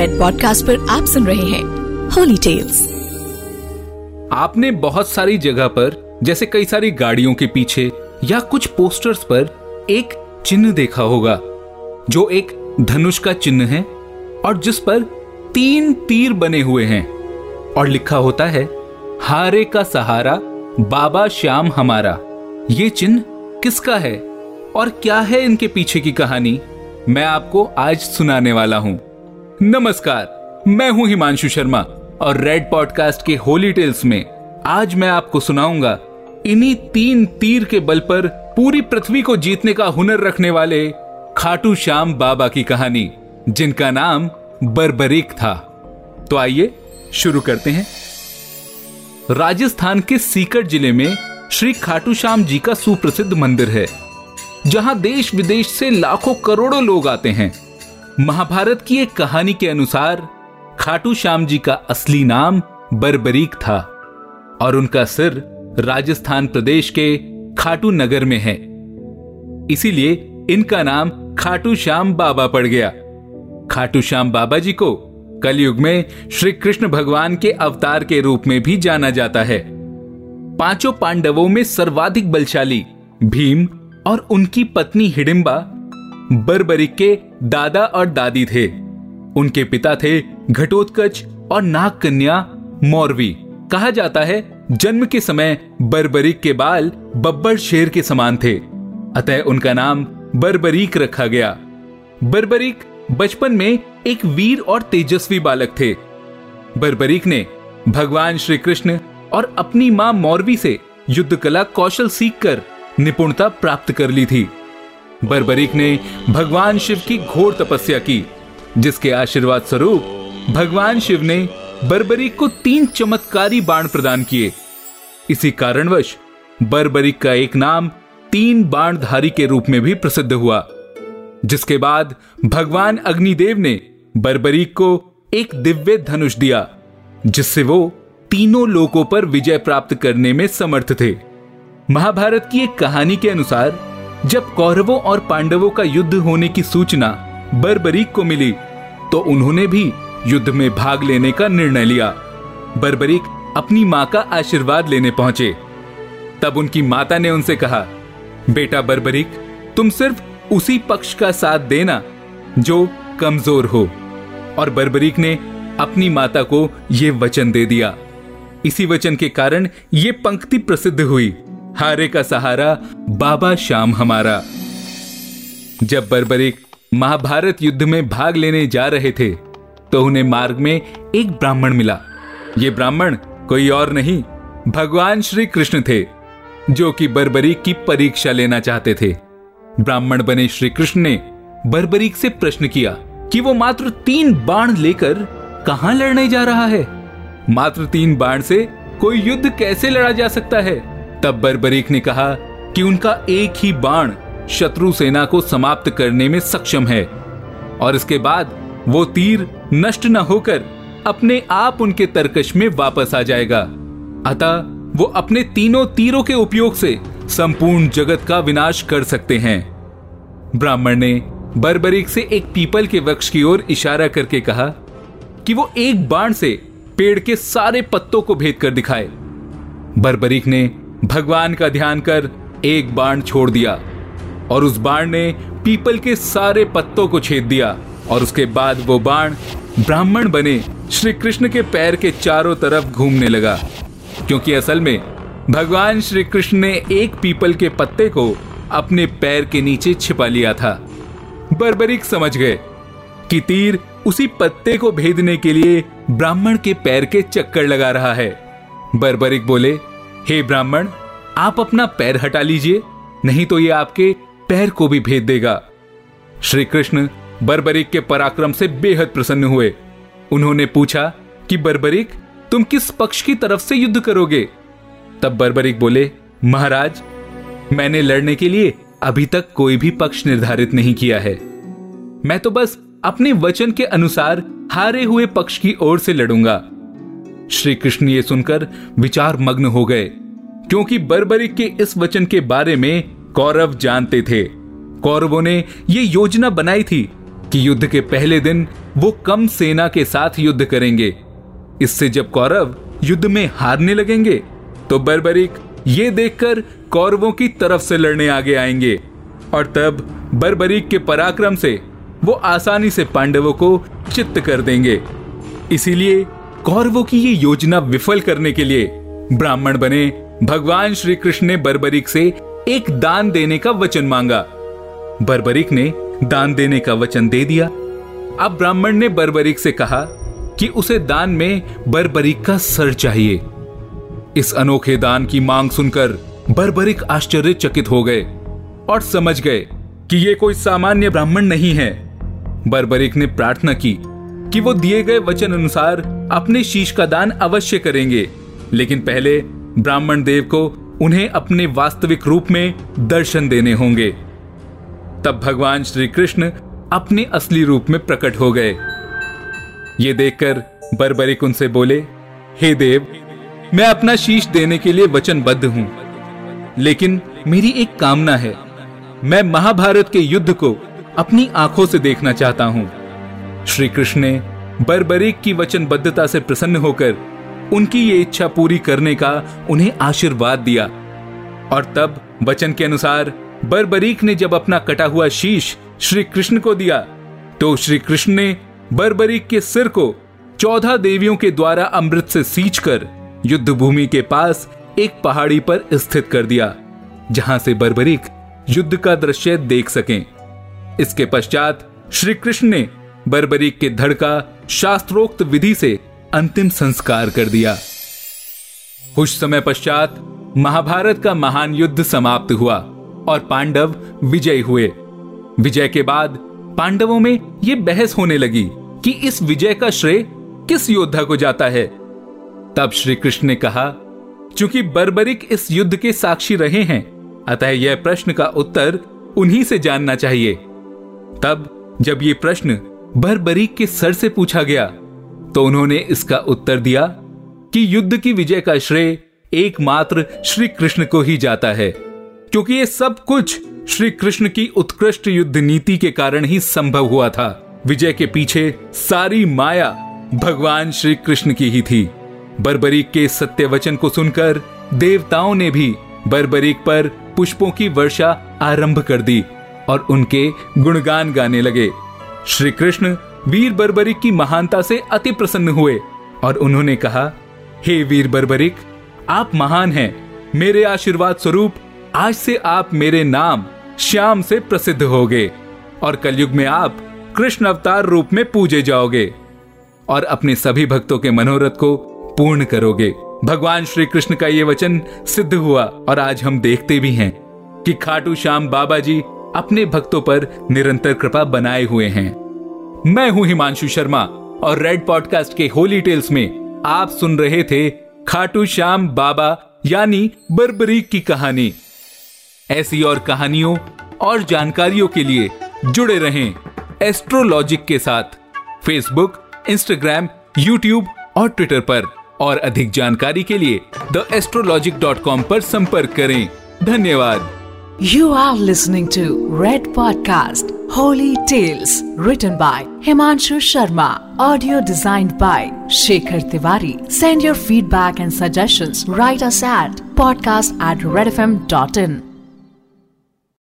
Red podcast पर आप सुन रहे हैं होली टेल्स आपने बहुत सारी जगह पर, जैसे कई सारी गाड़ियों के पीछे, या कुछ पोस्टर्स पर एक चिन्ह देखा होगा, जो एक धनुष का चिन्ह है और जिस पर तीन तीर बने हुए हैं। और लिखा होता है, हारे का सहारा, बाबा श्याम हमारा। ये चिन्ह किसका है और क्या है इनके पीछे की कहानी, मैं आपको आज सुनाने वाला हूँ। नमस्कार, मैं हूँ हिमांशु शर्मा और रेड पॉडकास्ट के होली टेल्स में आज मैं आपको सुनाऊँगा इन्हीं तीन तीर के बल पर पूरी पृथ्वी को जीतने का हुनर रखने वाले खाटू श्याम बाबा की कहानी, जिनका नाम बरबरीक था। तो आइए, शुरू करते हैं। राजस्थान के सीकर ज़िले में श्री खाटू श्याम जी का सुप्रसिद्ध मंदिर है, जहाँ देश विदेश से लाखों करोड़ों लोग आते हैं। महाभारत की एक कहानी के अनुसार खाटू श्याम जी का असली नाम बरबरीक था और उनका सिर राजस्थान प्रदेश के खाटू नगर में है। इसीलिए इनका नाम खाटू श्याम बाबा पड़ गया। खाटू श्याम बाबा जी को कलयुग में श्री कृष्ण भगवान के अवतार के रूप में भी जाना जाता है। पाँचों पांडवों में सर्वाधिक बलशाली भीम और उनकी पत्नी हिडिंबा बरबरिक के दादा और दादी थे। उनके पिता थे घटोत्कच और नाग कन्या मौरवी। कहा जाता है, जन्म के समय बरबरीक के बाल बब्बर शेर के समान थे। अतः उनका नाम बरबरीक रखा गया। बरबरीक बचपन में एक वीर और तेजस्वी बालक थे। बरबरीक ने भगवान श्री कृष्ण और अपनी माँ मौरवी से युद्ध कला कौशल सीखकर निपुणता प्राप्त कर ली थी। बरबरीक ने भगवान शिव की घोर तपस्या की, जिसके आशीर्वाद स्वरूप भगवान शिव ने बरबरीक को तीन चमत्कारी बाण प्रदान किए। इसी कारणवश बरबरीक का एक नाम तीन बाणधारी के रूप में भी प्रसिद्ध हुआ, जिसके बाद भगवान अग्निदेव ने बरबरीक को एक दिव्य धनुष दिया, जिससे वो तीनों लोकों पर विजय प्राप्त करने में समर्थ थे। महाभारत की एक कहानी के अनुसार जब कौरवों और पांडवों का युद्ध होने की सूचना बर्बरीक को मिली तो उन्होंने भी युद्ध में भाग लेने का निर्णय लिया। बर्बरीक अपनी माँ का आशीर्वाद लेने पहुँचे। तब उनकी माता ने उनसे कहा, बेटा बर्बरीक, तुम सिर्फ़ उसी पक्ष का साथ देना जो कमज़ोर हो। और बर्बरीक ने अपनी माता को यह वचन दे दिया। इसी वचन के कारण ये पंक्ति प्रसिद्ध हुई। हारे का सहारा, बाबा श्याम हमारा। जब बरबरीक महाभारत युद्ध में भाग लेने जा रहे थे तो उन्हें मार्ग में एक ब्राह्मण मिला। ये ब्राह्मण कोई और नहीं, भगवान श्री कृष्ण थे, जो कि बरबरीक की परीक्षा लेना चाहते थे। ब्राह्मण बने श्री कृष्ण ने बर्बरीक से प्रश्न किया कि वो मात्र तीन बाण लेकर कहाँ लड़ने जा रहा है? मात्र तीन बाण से कोई युद्ध कैसे लड़ा जा सकता है? तब बरबरीक ने कहा कि उनका एक ही बाण शत्रु सेना को समाप्त करने में सक्षम है, और इसके बाद वो तीर नष्ट न होकर अपने आप उनके तरकश में वापस आ जाएगा। अतः वो अपने तीनों तीरों के उपयोग से संपूर्ण जगत का विनाश कर सकते हैं। ब्राह्मण ने बरबरीक से एक पीपल के वृक्ष की ओर इशारा करके कहा कि वो एक बाण से पेड़ के सारे पत्तों को भेद कर दिखाए। बरबरीक ने भगवान का ध्यान कर एक बाण छोड़ दिया और उस बाण ने पीपल के सारे पत्तों को छेद दिया और उसके बाद वो बाण ब्राह्मण बने श्री कृष्ण के पैर के चारों तरफ़ घूमने लगा, क्योंकि असल में भगवान श्री कृष्ण ने एक पीपल के पत्ते को अपने पैर के नीचे छिपा लिया था। बर्बरिक समझ गए कि तीर उसी पत्ते को भेदने के लिए ब्राह्मण के पैर के चक्कर लगा रहा है। बर्बरिक बोले, हे ब्राह्मण आप अपना पैर हटा लीजिए, नहीं तो ये आपके पैर को भी भेद देगा। श्री कृष्ण बर्बरिक के पराक्रम से बेहद प्रसन्न हुए। उन्होंने पूछा कि बरबरिक, तुम किस पक्ष की तरफ़ से युद्ध करोगे? तब बर्बरिक बोले, महाराज, मैंने लड़ने के लिए अभी तक कोई भी पक्ष निर्धारित नहीं किया है। मैं तो बस अपने वचन के अनुसार हारे हुए पक्ष की ओर से लड़ूँगा। श्री कृष्ण ये सुनकर विचार मग्न हो गए। क्योंकि बरबरिक के इस वचन के बारे में कौरव जानते थे। कौरवों ने ये योजना बनाई थी कि युद्ध के पहले दिन वो कम सेना के साथ युद्ध करेंगे। इससे जब कौरव युद्ध में हारने लगेंगे तो बर्बरिक ये देखकर कौरवों की तरफ़ से लड़ने आगे आएँगे। और तब बर्बरीक के पराक्रम से वो आसानी से पांडवों को चित्त कर देंगे। इसीलिए कौरवों की ये योजना विफल करने के लिए ब्राह्मण बने भगवान श्री कृष्ण ने बर्बरिक से एक दान देने का वचन मांगा। बर्बरिक ने दान देने का वचन दे दिया। अब ब्राह्मण ने बर्बरिक से कहा कि उसे दान में बर्बरिक का सर चाहिए। इस अनोखे दान की मांग सुनकर बर्बरिक आश्चर्यचकित हो गए और समझ गए कि ये कोई सामान्य ब्राह्मण नहीं है। बर्बरिक ने प्रार्थना की कि वो दिए गए वचन अनुसार अपने शीश का दान अवश्य करेंगे, लेकिन पहले ब्राह्मण देव को उन्हें अपने वास्तविक रूप में दर्शन देने होंगे। तब भगवान श्री कृष्ण अपने असली रूप में प्रकट हो गए। ये देखकर बर्बरिक उनसे बोले, हे देव, मैं अपना शीश देने के लिए वचनबद्ध हूँ, लेकिन मेरी एक कामना है। मैं महाभारत के युद्ध को अपनी आँखों से देखना चाहता हूँ। श्री कृष्ण ने बर्बरीक की वचनबद्धता से प्रसन्न होकर उनकी ये इच्छा पूरी करने का उन्हें आशीर्वाद दिया। और तब वचन के अनुसार बर्बरीक ने जब अपना कटा हुआ शीश श्री कृष्ण को दिया तो श्री कृष्ण ने बर्बरीक के सिर को चौदह देवियों के द्वारा अमृत से सींच कर युद्ध भूमि के पास एक पहाड़ी पर स्थित कर दिया, जहाँ से बर्बरीक युद्ध का दृश्य देख सकें। इसके पश्चात श्री कृष्ण ने बर्बरीक के धड़ का शास्त्रोक्त विधि से अंतिम संस्कार कर दिया। कुछ समय पश्चात महाभारत का महान युद्ध समाप्त हुआ और पांडव विजय हुए। विजय के बाद पांडवों में यह बहस होने लगी कि इस विजय का श्रेय किस योद्धा को जाता है। तब श्री कृष्ण ने कहा, चूँकि बर्बरिक इस युद्ध के साक्षी रहे हैं, अतः यह प्रश्न का उत्तर उन्हीं से जानना चाहिए। तब जब ये प्रश्न बर्बरीक के सर से पूछा गया तो उन्होंने इसका उत्तर दिया कि युद्ध की विजय का श्रेय एकमात्र श्री कृष्ण को ही जाता है, क्योंकि ये सब कुछ श्री कृष्ण की उत्कृष्ट युद्ध नीति के कारण ही संभव हुआ था। विजय के पीछे सारी माया भगवान श्री कृष्ण की ही थी। बर्बरीक के सत्य वचन को सुनकर देवताओं ने भी बर्बरीक पर पुष्पों की वर्षा आरंभ कर दी और उनके गुणगान गाने लगे। श्री कृष्ण वीर बर्बरिक की महानता से अति प्रसन्न हुए और उन्होंने कहा, हे वीर बर्बरिक, आप महान हैं। मेरे आशीर्वाद स्वरूप आज से आप मेरे नाम श्याम से प्रसिद्ध होगे और कलयुग में आप कृष्ण अवतार रूप में पूजे जाओगे और अपने सभी भक्तों के मनोरथ को पूर्ण करोगे। भगवान श्री कृष्ण का ये वचन सिद्ध हुआ और आज हम देखते भी हैं कि खाटू श्याम बाबा जी अपने भक्तों पर निरंतर कृपा बनाए हुए हैं। मैं हूँ हिमांशु शर्मा और रेड पॉडकास्ट के होली टेल्स में आप सुन रहे थे खाटू श्याम बाबा, यानी बर्बरीक की कहानी। ऐसी और कहानियों और जानकारियों के लिए जुड़े रहें एस्ट्रोलॉजिक के साथ फेसबुक इंस्टाग्राम यूट्यूब और ट्विटर पर। और अधिक जानकारी के लिए द एस्ट्रोलॉजिक डॉट कॉम पर संपर्क करें। धन्यवाद। You are listening to Red Podcast Holy Tales written by Himanshu Sharma. Audio designed by Shekhar Tiwari. Send your feedback and suggestions. Write us at podcast at redfm.in.